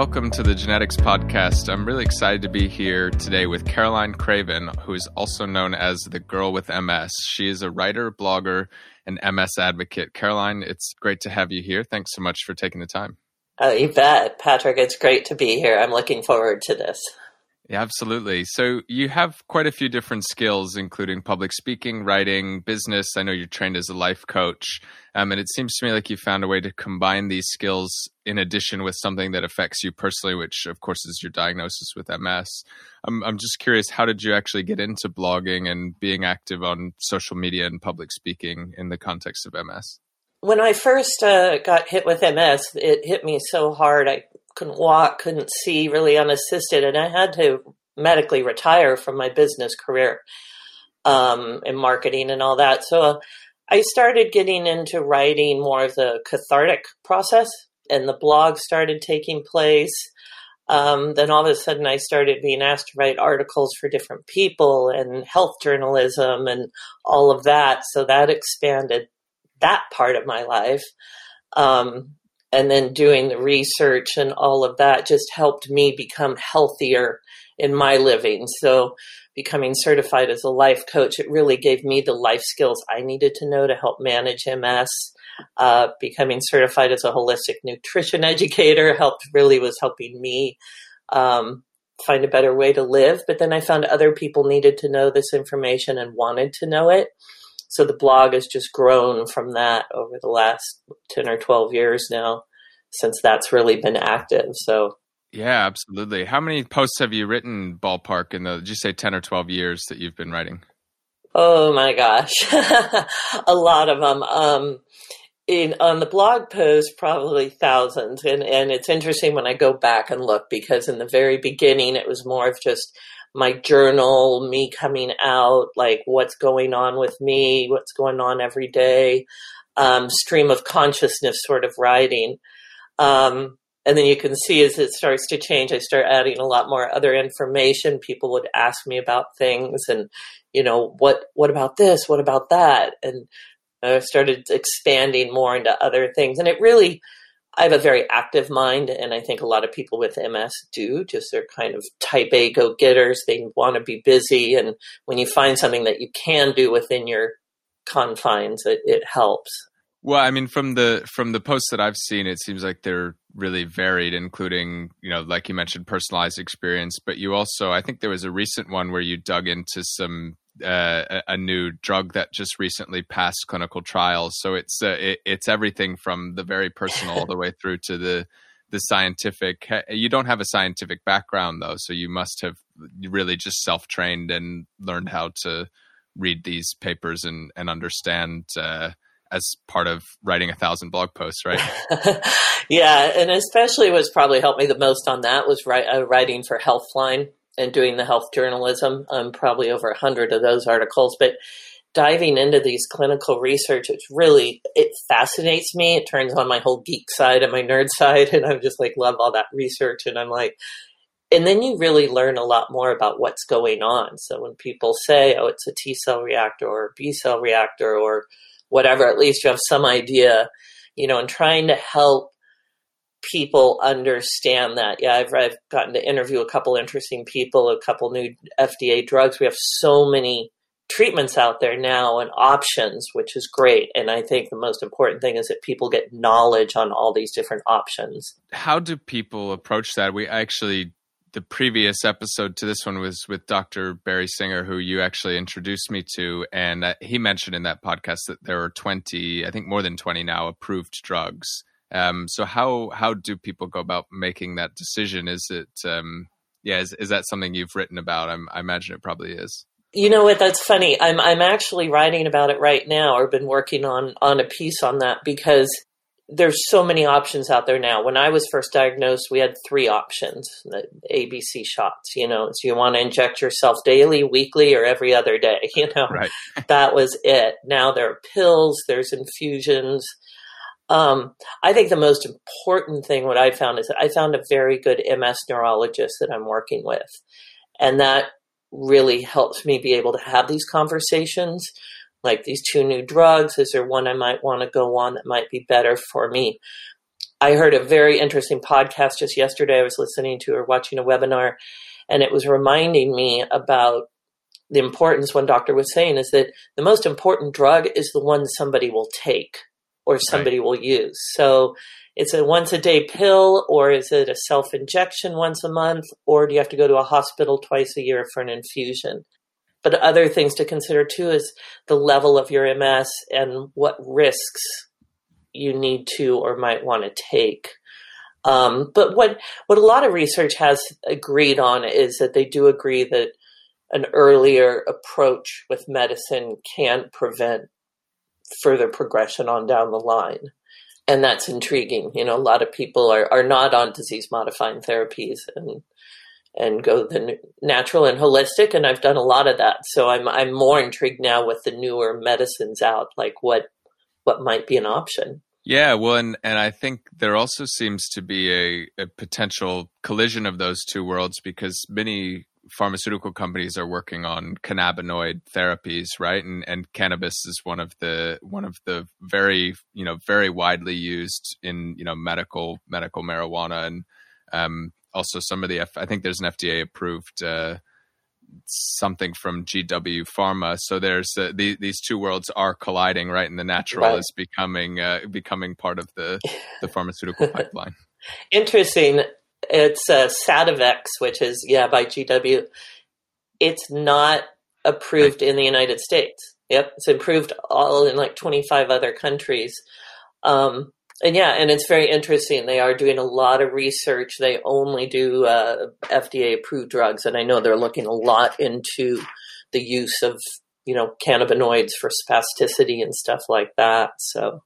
Welcome to the Genetics Podcast. I'm really excited to be here today with Caroline Craven, who is also known as the Girl with MS. She is a writer, blogger, and MS advocate. Caroline, it's great to have you here. Thanks so much for taking the time. Uh, you bet, Patrick. It's great to be here. I'm looking forward to this. Yeah, absolutely. So you have quite a few different skills, including public speaking, writing, business. I know you're trained as a life coach. Um, and it seems to me like you found a way to combine these skills in addition with something that affects you personally, which of course is your diagnosis with MS. I'm, I'm just curious, how did you actually get into blogging and being active on social media and public speaking in the context of MS? When I first uh, got hit with MS, it hit me so hard. I couldn't walk, couldn't see really unassisted, and I had to medically retire from my business career um, in marketing and all that. So uh, I started getting into writing more of the cathartic process, and the blog started taking place. Um, then all of a sudden, I started being asked to write articles for different people and health journalism and all of that. So that expanded that part of my life. Um, and then doing the research and all of that just helped me become healthier in my living. So becoming certified as a life coach, it really gave me the life skills I needed to know to help manage MS. Uh, becoming certified as a holistic nutrition educator helped really was helping me um, find a better way to live. But then I found other people needed to know this information and wanted to know it. So the blog has just grown from that over the last 10 or 12 years now, since that's really been active. So, yeah, absolutely. How many posts have you written, ballpark, in the, did you say 10 or 12 years that you've been writing? Oh my gosh, a lot of them. Um, in on the blog post, probably thousands, and and it's interesting when I go back and look because in the very beginning it was more of just my journal, me coming out, like what's going on with me, what's going on every day, um, stream of consciousness sort of writing. Um, and then you can see as it starts to change, I start adding a lot more other information. People would ask me about things and, you know, what, what about this? What about that? And I started expanding more into other things. And it really, I have a very active mind, and I think a lot of people with MS do. Just they're kind of type A go getters. They want to be busy, and when you find something that you can do within your confines, it, it helps. Well, I mean, from the from the posts that I've seen, it seems like they're really varied, including you know, like you mentioned, personalized experience. But you also, I think there was a recent one where you dug into some uh, a new drug that just recently passed clinical trials. So it's uh, it, it's everything from the very personal all the way through to the the scientific. You don't have a scientific background though, so you must have really just self trained and learned how to read these papers and and understand. Uh, as part of writing a thousand blog posts, right? yeah, and especially what's probably helped me the most on that was write, uh, writing for Healthline and doing the health journalism. Um, probably over a hundred of those articles, but diving into these clinical research, it's really it fascinates me. It turns on my whole geek side and my nerd side, and I'm just like love all that research. And I'm like, and then you really learn a lot more about what's going on. So when people say, "Oh, it's a T cell reactor or B cell reactor or whatever," at least you have some idea, you know, and trying to help people understand that. Yeah, I've, I've gotten to interview a couple interesting people, a couple new FDA drugs. We have so many treatments out there now and options, which is great. And I think the most important thing is that people get knowledge on all these different options. How do people approach that? We actually, the previous episode to this one was with Dr. Barry Singer, who you actually introduced me to. And uh, he mentioned in that podcast that there are 20, I think more than 20 now approved drugs um, so how how do people go about making that decision? Is it um, yeah? Is, is that something you've written about? I'm, I imagine it probably is. You know what? That's funny. I'm I'm actually writing about it right now, or been working on on a piece on that because there's so many options out there now. When I was first diagnosed, we had three options: the ABC shots. You know, so you want to inject yourself daily, weekly, or every other day. You know, right. that was it. Now there are pills, there's infusions um, I think the most important thing, what I found is that I found a very good MS neurologist that I'm working with. And that really helps me be able to have these conversations. Like these two new drugs, is there one I might want to go on that might be better for me? I heard a very interesting podcast just yesterday. I was listening to or watching a webinar, and it was reminding me about the importance one doctor was saying is that the most important drug is the one somebody will take or somebody right. will use. So it's a once a day pill or is it a self injection once a month or do you have to go to a hospital twice a year for an infusion? But other things to consider too is the level of your MS and what risks you need to or might want to take. Um, but what what a lot of research has agreed on is that they do agree that an earlier approach with medicine can prevent further progression on down the line. And that's intriguing. You know, a lot of people are, are not on disease modifying therapies and and go the natural and holistic and I've done a lot of that. So I'm I'm more intrigued now with the newer medicines out like what what might be an option. Yeah, well, and, and I think there also seems to be a, a potential collision of those two worlds because many pharmaceutical companies are working on cannabinoid therapies, right? And and cannabis is one of the one of the very you know very widely used in you know medical medical marijuana and um, also some of the F- I think there's an FDA approved uh, something from GW Pharma. So there's uh, the, these two worlds are colliding, right? And the natural right. is becoming uh, becoming part of the the pharmaceutical pipeline. Interesting it's uh, Sativex, which is yeah by GW. It's not approved in the United States. Yep, it's approved all in like 25 other countries. Um, and yeah, and it's very interesting. They are doing a lot of research. They only do uh, FDA approved drugs, and I know they're looking a lot into the use of you know cannabinoids for spasticity and stuff like that. So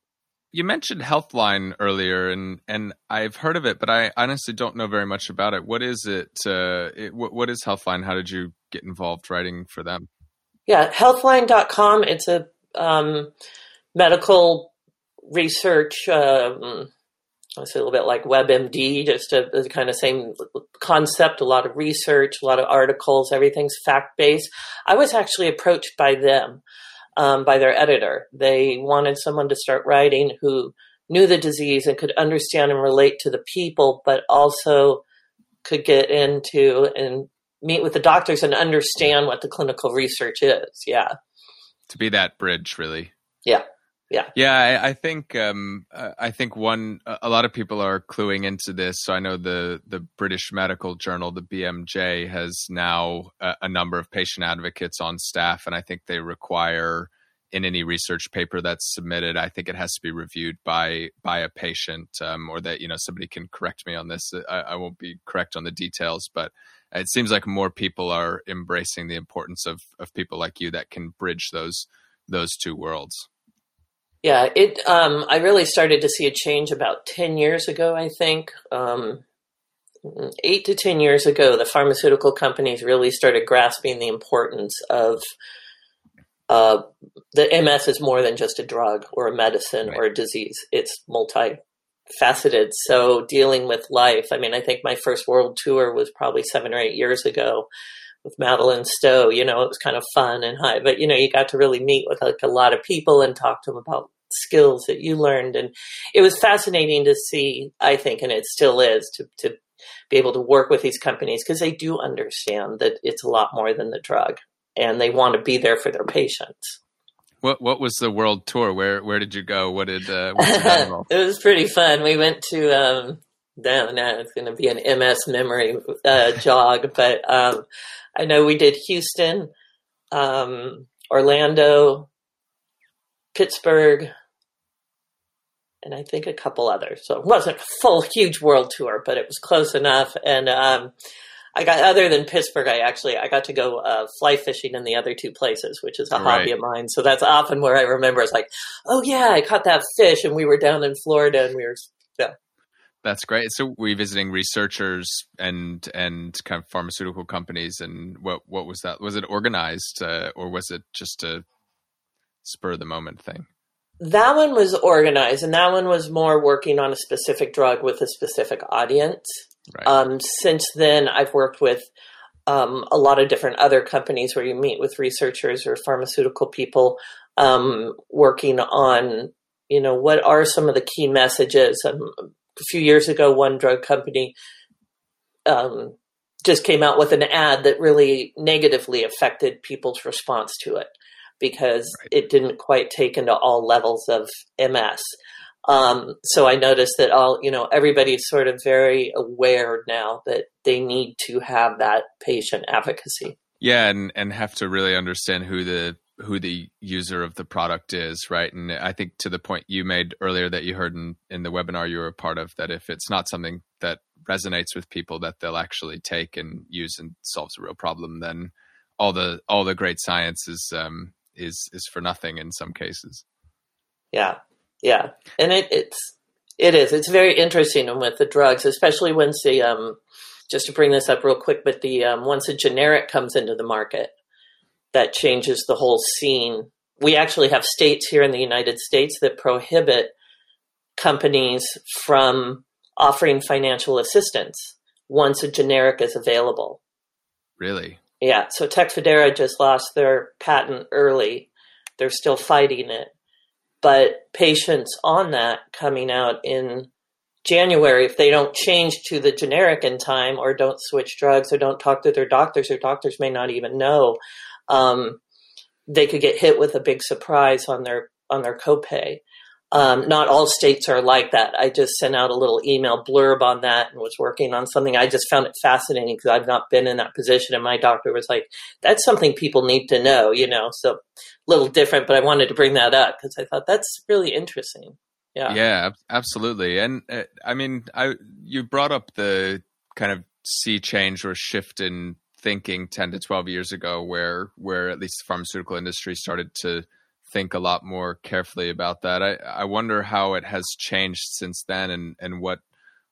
you mentioned Healthline earlier, and and I've heard of it, but I honestly don't know very much about it. What is it? Uh, it what, what is Healthline? How did you get involved writing for them? Yeah, healthline.com. It's a um, medical research. Um, I say a little bit like WebMD, just a, a kind of same concept. A lot of research, a lot of articles. Everything's fact based. I was actually approached by them um, by their editor. They wanted someone to start writing who knew the disease and could understand and relate to the people, but also could get into and meet with the doctors and understand what the clinical research is. Yeah. To be that bridge, really. Yeah. Yeah. Yeah, I, I think um, I think one a lot of people are cluing into this. So I know the the British Medical Journal, the BMJ, has now a, a number of patient advocates on staff, and I think they require in any research paper that's submitted, I think it has to be reviewed by by a patient, um, or that you know somebody can correct me on this. I, I, won't be correct on the details, but it seems like more people are embracing the importance of of people like you that can bridge those those two worlds. Yeah, it. Um, I really started to see a change about ten years ago. I think um, eight to ten years ago, the pharmaceutical companies really started grasping the importance of uh, the MS is more than just a drug or a medicine right. or a disease. It's multifaceted. So dealing with life. I mean, I think my first world tour was probably seven or eight years ago with Madeline Stowe. You know, it was kind of fun and high, but you know, you got to really meet with like a lot of people and talk to them about skills that you learned. And it was fascinating to see, I think, and it still is, to, to be able to work with these companies because they do understand that it's a lot more than the drug and they want to be there for their patients. What what was the world tour? Where where did you go? What did uh, it was pretty fun. We went to um, now, now it's going to be an MS memory uh, jog, but um, I know we did Houston, um, Orlando, Pittsburgh, and I think a couple others. So it wasn't a full, huge world tour, but it was close enough. And um, I got other than Pittsburgh, I actually I got to go uh, fly fishing in the other two places, which is a right. hobby of mine. So that's often where I remember. It's like, oh yeah, I caught that fish, and we were down in Florida, and we were yeah. That's great. So were you visiting researchers and and kind of pharmaceutical companies, and what what was that? Was it organized, uh, or was it just a spur of the moment thing? That one was organized, and that one was more working on a specific drug with a specific audience. Right. Um, since then, I've worked with um, a lot of different other companies where you meet with researchers or pharmaceutical people um, working on, you know, what are some of the key messages. Um, a few years ago, one drug company um, just came out with an ad that really negatively affected people's response to it because right. it didn't quite take into all levels of MS. Um, so I noticed that all, you know, everybody's sort of very aware now that they need to have that patient advocacy. Yeah, and and have to really understand who the who the user of the product is, right? And I think to the point you made earlier that you heard in, in the webinar you were a part of, that if it's not something that resonates with people that they'll actually take and use and solves a real problem, then all the all the great science is um, is is for nothing in some cases. Yeah, yeah, and it, it's it is it's very interesting and with the drugs, especially once the um, just to bring this up real quick, but the um, once a generic comes into the market that changes the whole scene. We actually have states here in the United States that prohibit companies from offering financial assistance once a generic is available. Really? Yeah. So Tecfidera just lost their patent early. They're still fighting it. But patients on that coming out in January, if they don't change to the generic in time or don't switch drugs or don't talk to their doctors, or doctors may not even know, um, they could get hit with a big surprise on their on their copay. Um, not all states are like that. I just sent out a little email blurb on that and was working on something. I just found it fascinating because I've not been in that position. And my doctor was like, that's something people need to know, you know, so a little different, but I wanted to bring that up because I thought that's really interesting. Yeah. Yeah, absolutely. And uh, I mean, I, you brought up the kind of sea change or shift in thinking 10 to 12 years ago where where at least the pharmaceutical industry started to think a lot more carefully about that. I i wonder how it has changed since then and and what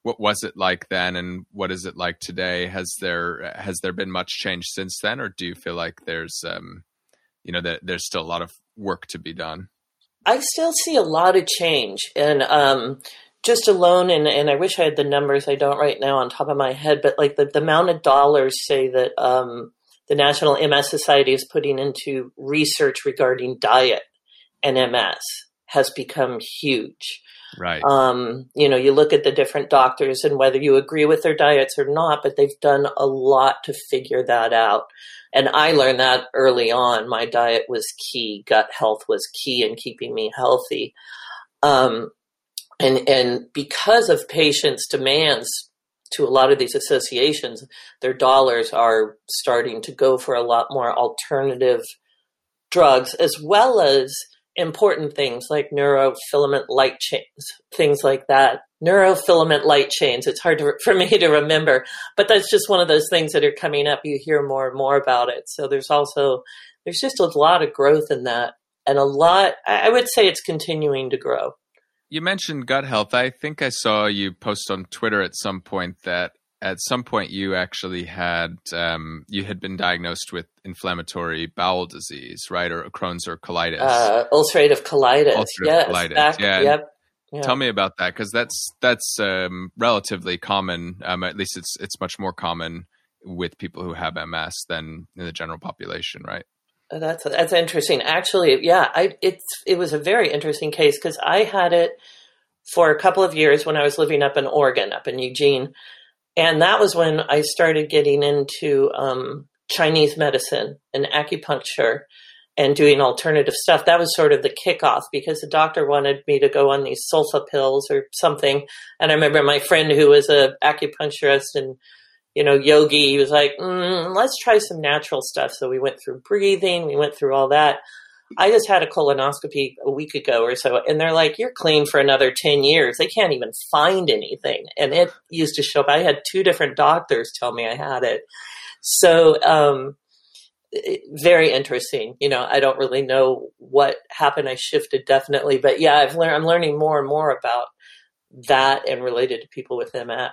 what was it like then and what is it like today? Has there has there been much change since then or do you feel like there's um you know that there's still a lot of work to be done? I still see a lot of change, and um, just alone, and, and I wish I had the numbers. I don't right now on top of my head, but like the, the amount of dollars, say that um, the National MS Society is putting into research regarding diet and MS has become huge. Right. Um, you know, you look at the different doctors and whether you agree with their diets or not, but they've done a lot to figure that out. And I learned that early on. My diet was key. Gut health was key in keeping me healthy. Um, and and because of patients' demands to a lot of these associations, their dollars are starting to go for a lot more alternative drugs, as well as important things like neurofilament light chains, things like that. Neurofilament light chains. It's hard to, for me to remember, but that's just one of those things that are coming up. You hear more and more about it. So there's also there's just a lot of growth in that, and a lot. I would say it's continuing to grow. You mentioned gut health. I think I saw you post on Twitter at some point that at some point you actually had um, you had been diagnosed with inflammatory bowel disease, right, or Crohn's or colitis, uh, ulcerative colitis. Ulcerative yes, colitis. Back, yeah. Yep. Yeah. Tell me about that because that's that's um, relatively common. Um, at least it's it's much more common with people who have MS than in the general population, right? That's that's interesting. Actually, yeah, I it's it was a very interesting case because I had it for a couple of years when I was living up in Oregon, up in Eugene, and that was when I started getting into um, Chinese medicine and acupuncture and doing alternative stuff. That was sort of the kickoff because the doctor wanted me to go on these sulfa pills or something. And I remember my friend who was a acupuncturist and you know, yogi. He was like, mm, let's try some natural stuff. So we went through breathing, we went through all that. I just had a colonoscopy a week ago or so, and they're like, you're clean for another 10 years. They can't even find anything. And it used to show up. I had two different doctors tell me I had it. So, um, very interesting. You know, I don't really know what happened. I shifted definitely, but yeah, I've learned, I'm learning more and more about that and related to people with MS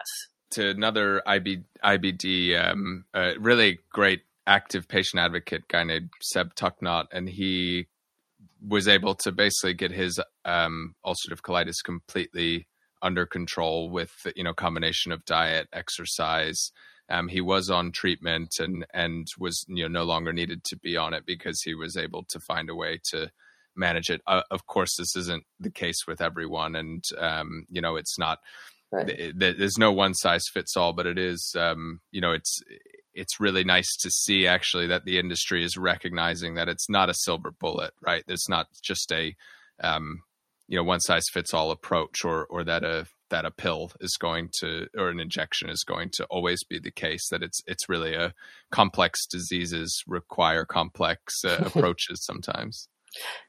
to another IB, IBD, um, a really great active patient advocate guy named Seb Tucknott, and he was able to basically get his um, ulcerative colitis completely under control with you know combination of diet, exercise. Um, he was on treatment and and was you know no longer needed to be on it because he was able to find a way to manage it. Uh, of course, this isn't the case with everyone, and um, you know it's not right. there's no one size fits all, but it is, um, you know, it's it's really nice to see actually that the industry is recognizing that it's not a silver bullet, right? It's not just a um, you know one size fits all approach, or or that a that a pill is going to or an injection is going to always be the case. That it's it's really a complex diseases require complex uh, approaches sometimes.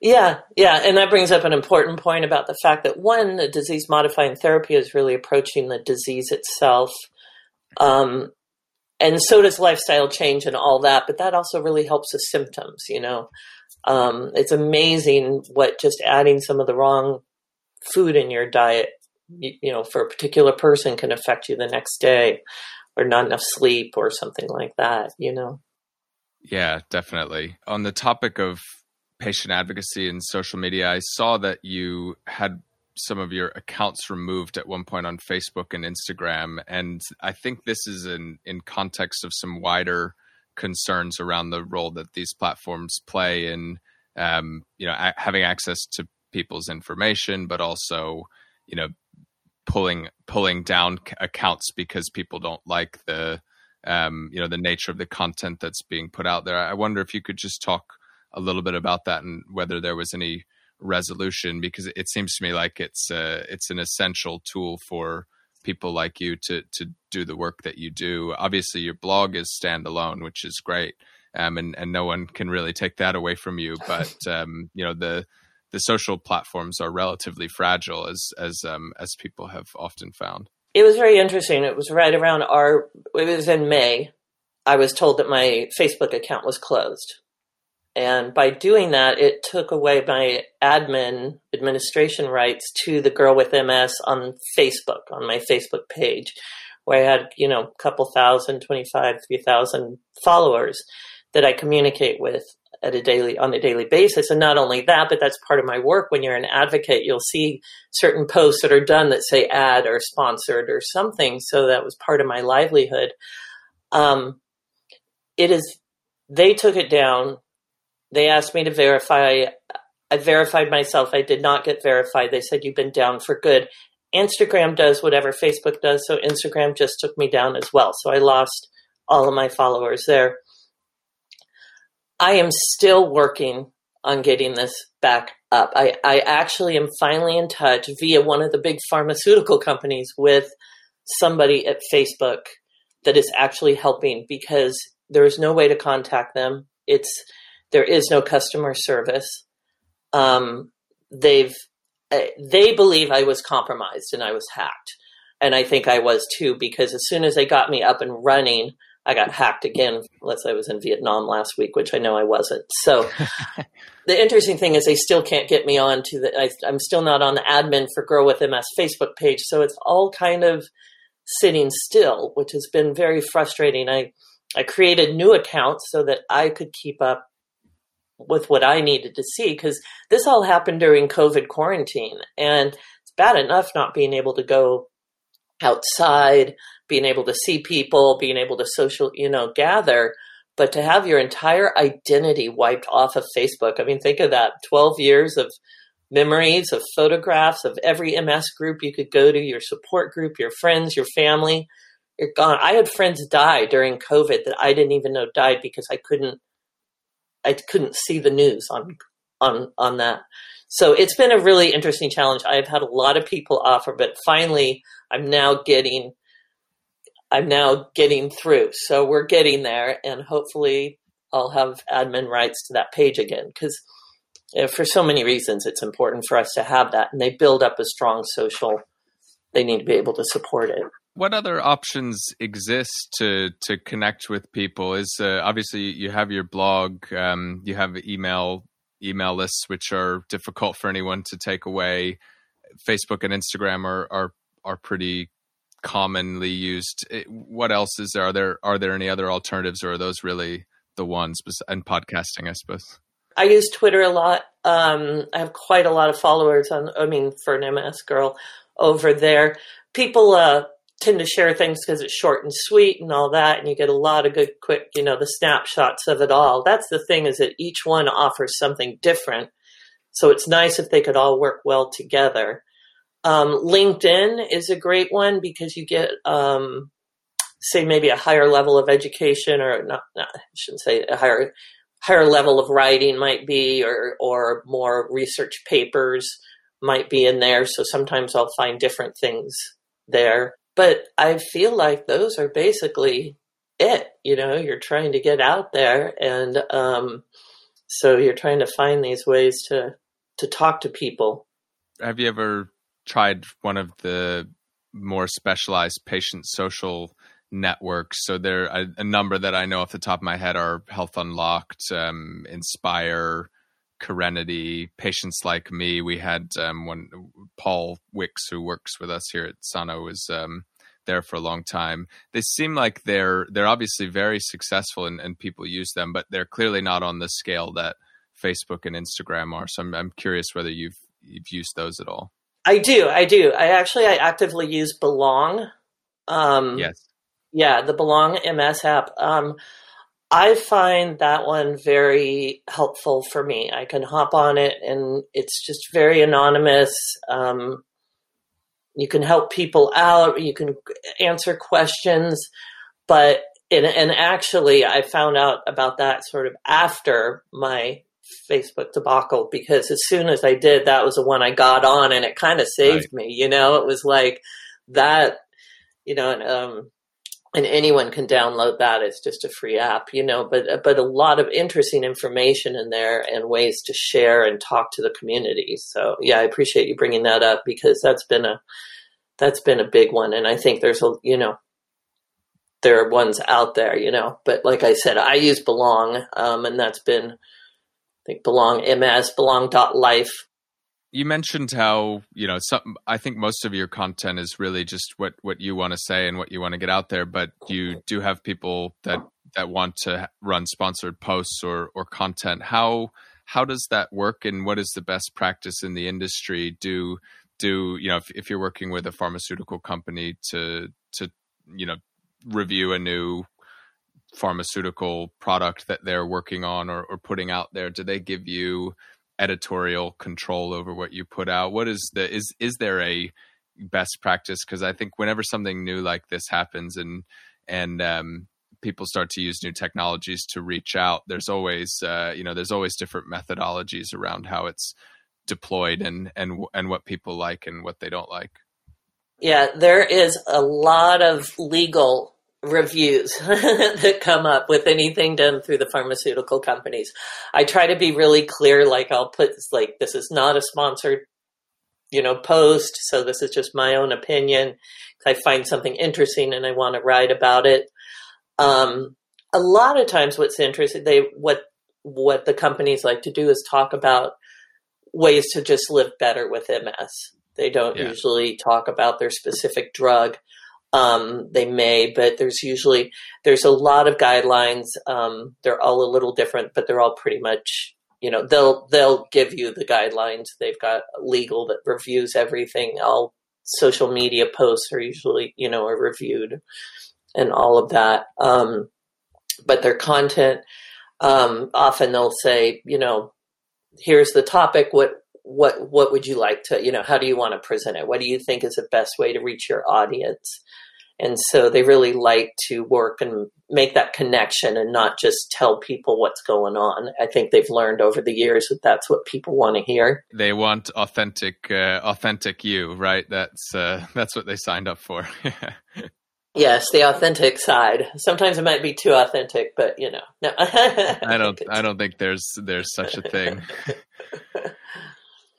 Yeah, yeah, and that brings up an important point about the fact that one, the disease modifying therapy is really approaching the disease itself. Um, and so does lifestyle change and all that, but that also really helps the symptoms, you know. Um, it's amazing what just adding some of the wrong food in your diet, you, you know, for a particular person can affect you the next day or not enough sleep or something like that, you know. Yeah, definitely. On the topic of patient advocacy and social media, I saw that you had some of your accounts removed at one point on Facebook and Instagram, and I think this is in in context of some wider concerns around the role that these platforms play in, um, you know, a- having access to people's information, but also, you know, pulling pulling down accounts because people don't like the um, you know the nature of the content that's being put out there. I wonder if you could just talk a little bit about that and whether there was any resolution because it seems to me like it's uh, it's an essential tool for people like you to to do the work that you do. Obviously, your blog is standalone, which is great, um, and and no one can really take that away from you. But um, you know the the social platforms are relatively fragile, as as um, as people have often found. It was very interesting. It was right around our. It was in May. I was told that my Facebook account was closed. And by doing that, it took away my admin administration rights to the Girl with MS on Facebook, on my Facebook page, where I had, you know, a couple thousand, 25, 3,000 followers that I communicate with at a daily, on a daily basis. And not only that, but that's part of my work. When you're an advocate, you'll see certain posts that are done that say ad or sponsored or something. So that was part of my livelihood. Um, it is, they took it down they asked me to verify. I verified myself. I did not get verified. They said, You've been down for good. Instagram does whatever Facebook does, so Instagram just took me down as well. So I lost all of my followers there. I am still working on getting this back up. I, I actually am finally in touch via one of the big pharmaceutical companies with somebody at Facebook that is actually helping because there is no way to contact them. It's there is no customer service. Um, they've uh, they believe I was compromised and I was hacked, and I think I was too because as soon as they got me up and running, I got hacked again. Unless I was in Vietnam last week, which I know I wasn't. So the interesting thing is they still can't get me on to the. I, I'm still not on the admin for Girl with MS Facebook page, so it's all kind of sitting still, which has been very frustrating. I I created new accounts so that I could keep up with what I needed to see because this all happened during COVID quarantine. And it's bad enough not being able to go outside, being able to see people, being able to social, you know, gather. But to have your entire identity wiped off of Facebook, I mean, think of that 12 years of memories, of photographs, of every MS group you could go to, your support group, your friends, your family. You're gone. I had friends die during COVID that I didn't even know died because I couldn't I couldn't see the news on on on that. So it's been a really interesting challenge. I've had a lot of people offer, but finally I'm now getting I'm now getting through. So we're getting there and hopefully I'll have admin rights to that page again because you eh, know, for so many reasons it's important for us to have that and they build up a strong social they need to be able to support it what other options exist to to connect with people? Is uh, obviously you have your blog, um, you have email email lists, which are difficult for anyone to take away. Facebook and Instagram are are are pretty commonly used. what else is there? Are there are there any other alternatives, or are those really the ones? And podcasting, I suppose. I use Twitter a lot. Um, I have quite a lot of followers on. I mean, for an MS girl over there, people uh, tend to share things because it's short and sweet and all that and you get a lot of good quick you know the snapshots of it all that's the thing is that each one offers something different so it's nice if they could all work well together Um, LinkedIn is a great one because you get, um, say, maybe a higher level of education, or not, not, I shouldn't say a higher higher level of writing might be, or or more research papers might be in there. So sometimes I'll find different things there. But I feel like those are basically it. You know, you're trying to get out there, and um, so you're trying to find these ways to to talk to people. Have you ever tried one of the more specialized patient social networks. So there a, a, number that I know off the top of my head are Health Unlocked, um, Inspire, Carenity, Patients Like Me. We had um, one Paul Wicks who works with us here at Sano was um, there for a long time. They seem like they're they're obviously very successful and, and people use them, but they're clearly not on the scale that Facebook and Instagram are. So I'm, I'm curious whether you've you've used those at all. I do. I do. I actually I actively use Belong. Um, yes. Yeah, the Belong MS app. Um, I find that one very helpful for me. I can hop on it and it's just very anonymous. Um, you can help people out. You can answer questions, but and, and actually, I found out about that sort of after my Facebook debacle because as soon as I did, that was the one I got on, and it kind of saved right. me. You know, it was like that. You know, and um, and anyone can download that. It's just a free app, you know. But but a lot of interesting information in there and ways to share and talk to the community. So yeah, I appreciate you bringing that up because that's been a that's been a big one, and I think there's a you know there are ones out there, you know. But like I said, I use Belong, um, and that's been I think belong ms belong dot life you mentioned how you know some i think most of your content is really just what what you want to say and what you want to get out there but you do have people that that want to run sponsored posts or or content. How how does that work and what is the best practice in the industry? Do do you know if, if you're working with a pharmaceutical company to to you know review a new pharmaceutical product that they're working on or, or putting out there do they give you editorial control over what you put out. What is the is is there a best practice? Because i think whenever something new like this happens and and um, people start to use new technologies to reach out there's always uh, you know there's always different methodologies around how it's deployed and and and what people like and what they don't like. Yeah there is a lot of legal reviews that come up with anything done through the pharmaceutical companies. I try to be really clear, like I'll put like this is not a sponsored, you know, post, so this is just my own opinion. I find something interesting and I want to write about it. Um, a lot of times, what's interesting, they what what the companies like to do is talk about ways to just live better with MS. They don't yeah. usually talk about their specific drug um, they may, but there's usually there's a lot of guidelines. Um, they're all a little different, but they're all pretty much you know they'll they'll give you the guidelines. They've got legal that reviews everything. All social media posts are usually you know are reviewed and all of that. Um, but their content um, often they'll say you know here's the topic. What what what would you like to you know how do you want to present it? What do you think is the best way to reach your audience? And so they really like to work and make that connection and not just tell people what's going on. I think they've learned over the years that that's what people want to hear. They want authentic, uh, authentic you, right? That's uh, that's what they signed up for. yes, the authentic side. Sometimes it might be too authentic, but you know, no. I don't. I don't think there's there's such a thing.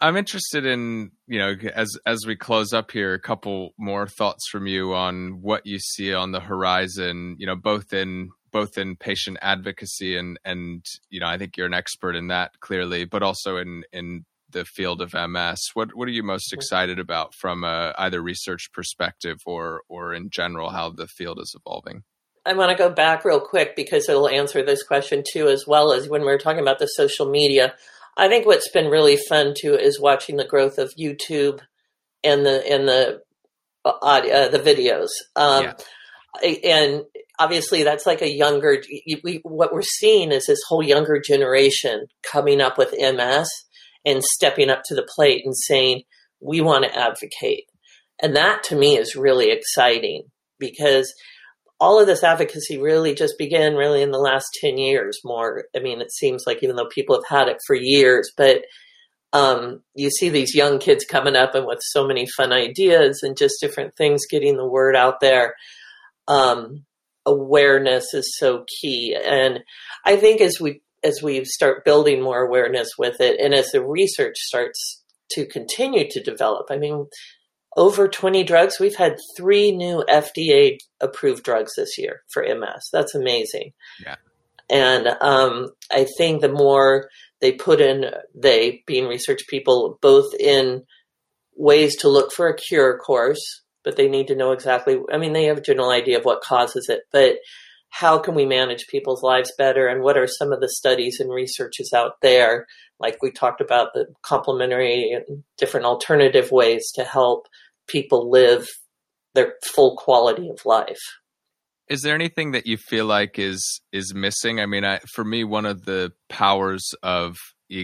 I'm interested in, you know, as as we close up here, a couple more thoughts from you on what you see on the horizon, you know, both in both in patient advocacy and and you know, I think you're an expert in that clearly, but also in in the field of MS. What what are you most excited about from a, either research perspective or or in general how the field is evolving? I want to go back real quick because it'll answer this question too, as well as when we are talking about the social media. I think what's been really fun too is watching the growth of YouTube and the and the uh, uh, the videos. Um, yeah. And obviously, that's like a younger. We, what we're seeing is this whole younger generation coming up with MS and stepping up to the plate and saying, we want to advocate. And that to me is really exciting because all of this advocacy really just began really in the last 10 years more. I mean, it seems like even though people have had it for years, but um, you see these young kids coming up and with so many fun ideas and just different things getting the word out there. Um, awareness is so key. And I think as we as we start building more awareness with it and as the research starts to continue to develop, I mean, over 20 drugs. We've had three new FDA approved drugs this year for MS. That's amazing. Yeah. And um, I think the more they put in, they being research people, both in ways to look for a cure of course, but they need to know exactly, I mean, they have a general idea of what causes it, but how can we manage people's lives better and what are some of the studies and researches out there? Like we talked about the complementary and different alternative ways to help people live their full quality of life. Is there anything that you feel like is is missing? I mean I, for me one of the powers of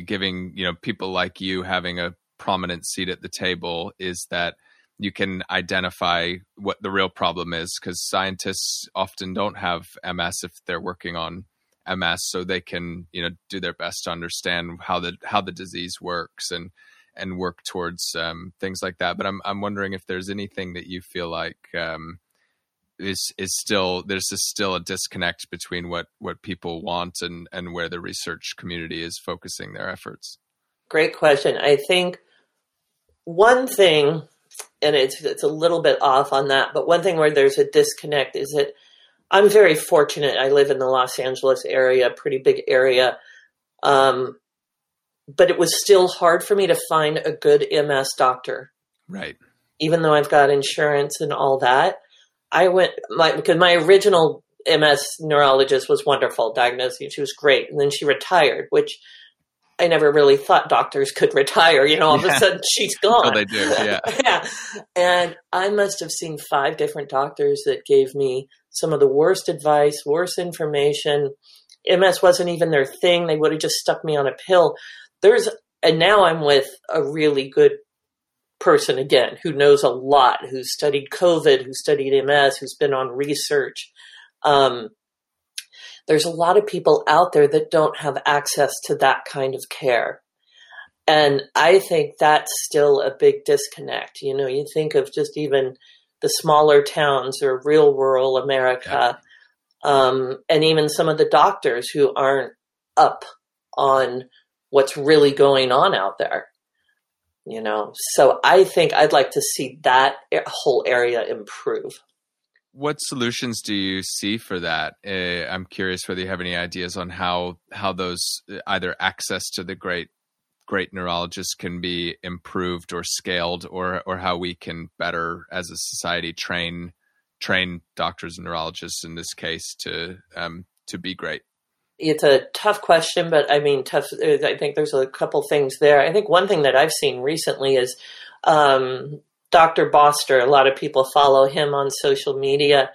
giving you know people like you having a prominent seat at the table is that you can identify what the real problem is because scientists often don't have ms if they're working on ms so they can you know do their best to understand how the how the disease works and and work towards um, things like that. But i'm i'm wondering if there's anything that you feel like um, is is still there's still a disconnect between what what people want and and where the research community is focusing their efforts. Great question. I think one thing and it's it's a little bit off on that but one thing where there's a disconnect is that i'm very fortunate i live in the los angeles area pretty big area um, but it was still hard for me to find a good ms doctor right even though i've got insurance and all that I went my because my original MS neurologist was wonderful, diagnosing. She was great, and then she retired, which I never really thought doctors could retire. You know, all yeah. of a sudden she's gone. Oh, they do, yeah. yeah. And I must have seen five different doctors that gave me some of the worst advice, worst information. MS wasn't even their thing. They would have just stuck me on a pill. There's and now I'm with a really good person again who knows a lot, who's studied COVID, who studied MS, who's been on research. Um, there's a lot of people out there that don't have access to that kind of care. And I think that's still a big disconnect. You know, you think of just even the smaller towns or real rural America, yeah. um, and even some of the doctors who aren't up on what's really going on out there you know so i think i'd like to see that whole area improve what solutions do you see for that uh, i'm curious whether you have any ideas on how how those uh, either access to the great great neurologists can be improved or scaled or or how we can better as a society train train doctors and neurologists in this case to um, to be great it's a tough question, but I mean, tough. I think there's a couple things there. I think one thing that I've seen recently is um, Dr. Boster. A lot of people follow him on social media.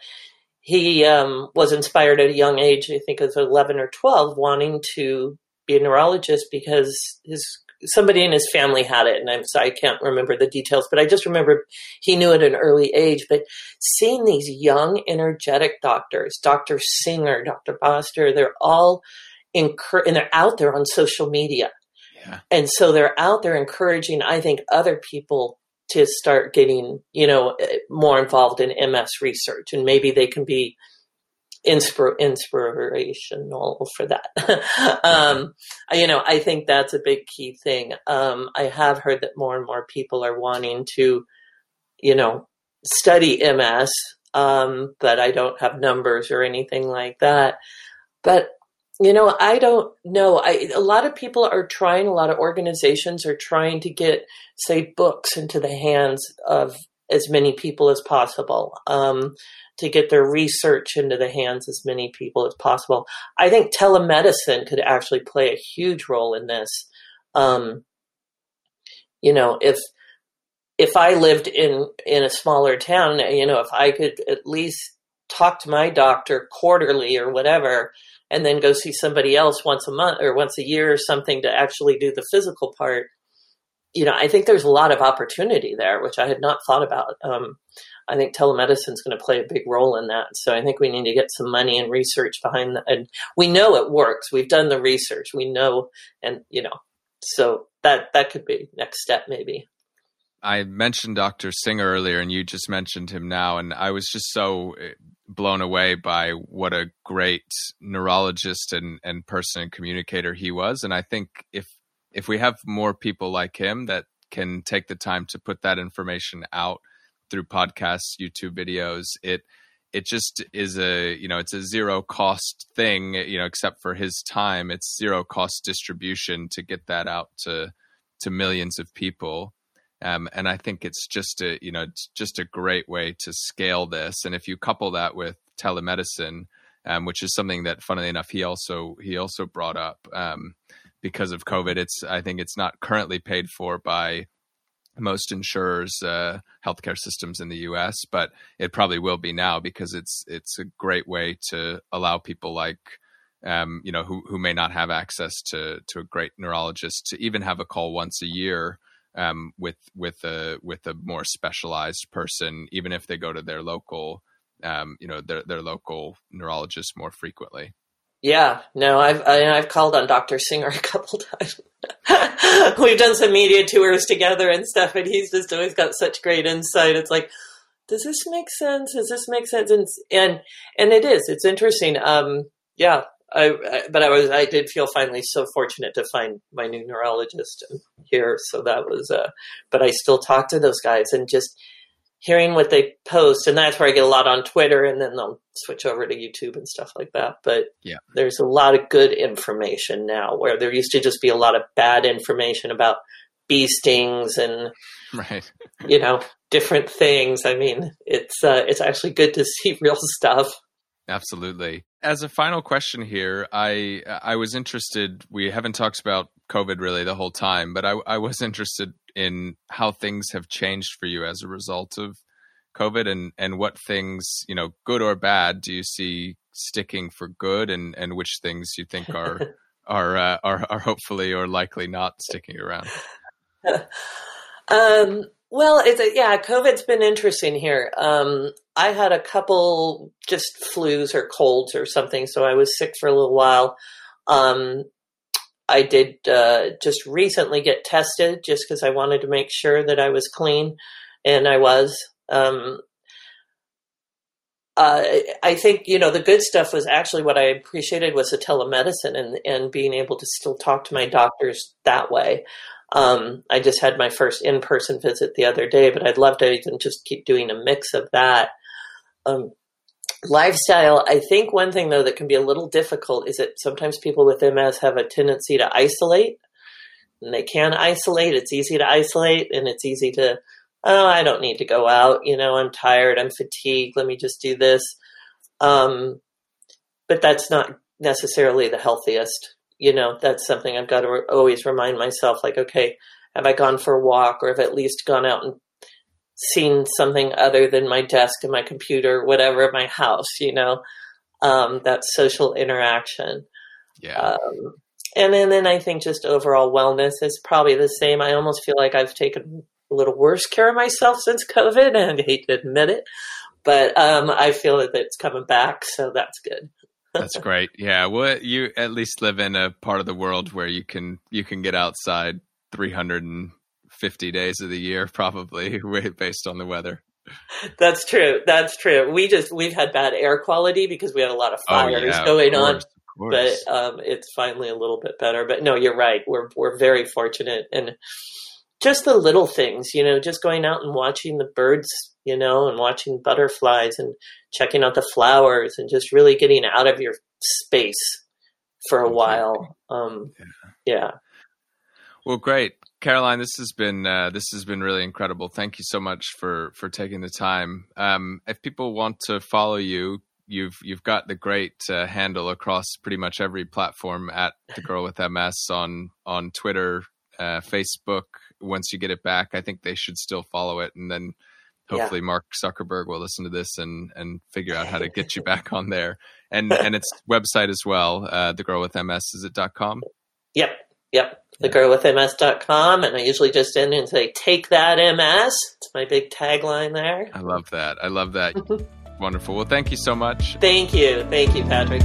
He um, was inspired at a young age, I think it was 11 or 12, wanting to be a neurologist because his somebody in his family had it, and I'm sorry, I can't remember the details, but I just remember he knew at an early age. But seeing these young, energetic doctors, Dr. Singer, Dr. Boster, they're all incur- and they're out there on social media. Yeah. And so they're out there encouraging, I think, other people to start getting, you know, more involved in MS research, and maybe they can be inspir- inspirational for that. um, you know, I think that's a big key thing. Um, I have heard that more and more people are wanting to, you know, study MS, um, but I don't have numbers or anything like that. But you know, I don't know. I, a lot of people are trying, a lot of organizations are trying to get, say, books into the hands of as many people as possible. Um, to get their research into the hands as many people as possible. I think telemedicine could actually play a huge role in this. Um, you know, if if I lived in in a smaller town, you know, if I could at least talk to my doctor quarterly or whatever, and then go see somebody else once a month or once a year or something to actually do the physical part, you know, I think there's a lot of opportunity there, which I had not thought about. Um, I think telemedicine is going to play a big role in that. So I think we need to get some money and research behind that. And we know it works. We've done the research. We know, and you know, so that that could be next step maybe. I mentioned Dr. Singer earlier, and you just mentioned him now, and I was just so eh, blown away by what a great neurologist and, and person and communicator he was. And I think if if we have more people like him that can take the time to put that information out through podcasts, YouTube videos, it it just is a you know it's a zero cost thing you know except for his time it's zero cost distribution to get that out to to millions of people um, and I think it's just a you know it's just a great way to scale this. And if you couple that with telemedicine, um, which is something that, funnily enough, he also he also brought up um, because of COVID. It's I think it's not currently paid for by most insurers, uh, healthcare systems in the U.S., but it probably will be now because it's it's a great way to allow people like um, you know who who may not have access to to a great neurologist to even have a call once a year um, with with a with a more specialized person, even if they go to their local, um, you know, their their local neurologist more frequently. Yeah, no, I've I, have i have called on Dr. Singer a couple times. We've done some media tours together and stuff, and he's just always got such great insight. It's like, does this make sense? Does this make sense? And and and it is. It's interesting. Um, yeah, I, I, but I was I did feel finally so fortunate to find my new neurologist here. So that was, uh, but I still talk to those guys and just hearing what they post, and that's where I get a lot on Twitter, and then they'll switch over to YouTube and stuff like that. But yeah, there's a lot of good information now, where there used to just be a lot of bad information about bee stings and right, you know, different things. I mean, it's uh, it's actually good to see real stuff. Absolutely. As a final question here, I I was interested. We haven't talked about COVID really the whole time, but I, I was interested in how things have changed for you as a result of COVID, and and what things you know, good or bad, do you see sticking for good, and and which things you think are are uh, are are hopefully or likely not sticking around. um well, it's a, yeah, COVID's been interesting here. Um, I had a couple just flus or colds or something, so I was sick for a little while. Um, I did uh, just recently get tested just because I wanted to make sure that I was clean, and I was. Um, uh, I think you know the good stuff was actually what I appreciated was the telemedicine and and being able to still talk to my doctors that way. Um, I just had my first in person visit the other day, but I'd love to even just keep doing a mix of that. Um, lifestyle, I think one thing though that can be a little difficult is that sometimes people with MS have a tendency to isolate. And they can isolate. It's easy to isolate and it's easy to, oh, I don't need to go out. You know, I'm tired. I'm fatigued. Let me just do this. Um, but that's not necessarily the healthiest you know, that's something I've got to re- always remind myself like, okay, have I gone for a walk or have at least gone out and seen something other than my desk and my computer, whatever, my house, you know, um, that social interaction. Yeah. Um, and then, then I think just overall wellness is probably the same. I almost feel like I've taken a little worse care of myself since COVID, and I hate to admit it, but um, I feel that it's coming back, so that's good. That's great. Yeah, well, you at least live in a part of the world where you can you can get outside 350 days of the year, probably based on the weather. That's true. That's true. We just we've had bad air quality because we had a lot of fires oh, yeah, going course, on, but um, it's finally a little bit better. But no, you're right. We're we're very fortunate, and just the little things, you know, just going out and watching the birds you know, and watching butterflies and checking out the flowers and just really getting out of your space for a while. Um, yeah. yeah. Well, great, Caroline. This has been uh, this has been really incredible. Thank you so much for for taking the time. Um, if people want to follow you, you've you've got the great uh, handle across pretty much every platform at the girl with MS on on Twitter, uh, Facebook. Once you get it back, I think they should still follow it, and then hopefully yeah. Mark Zuckerberg will listen to this and and figure out how to get you back on there. And and its website as well, uh, the girl with MS is it dot com? Yep. Yep, thegirlwithms.com. And I usually just end and say, take that MS. It's my big tagline there. I love that. I love that. Wonderful. Well, thank you so much. Thank you. Thank you, Patrick.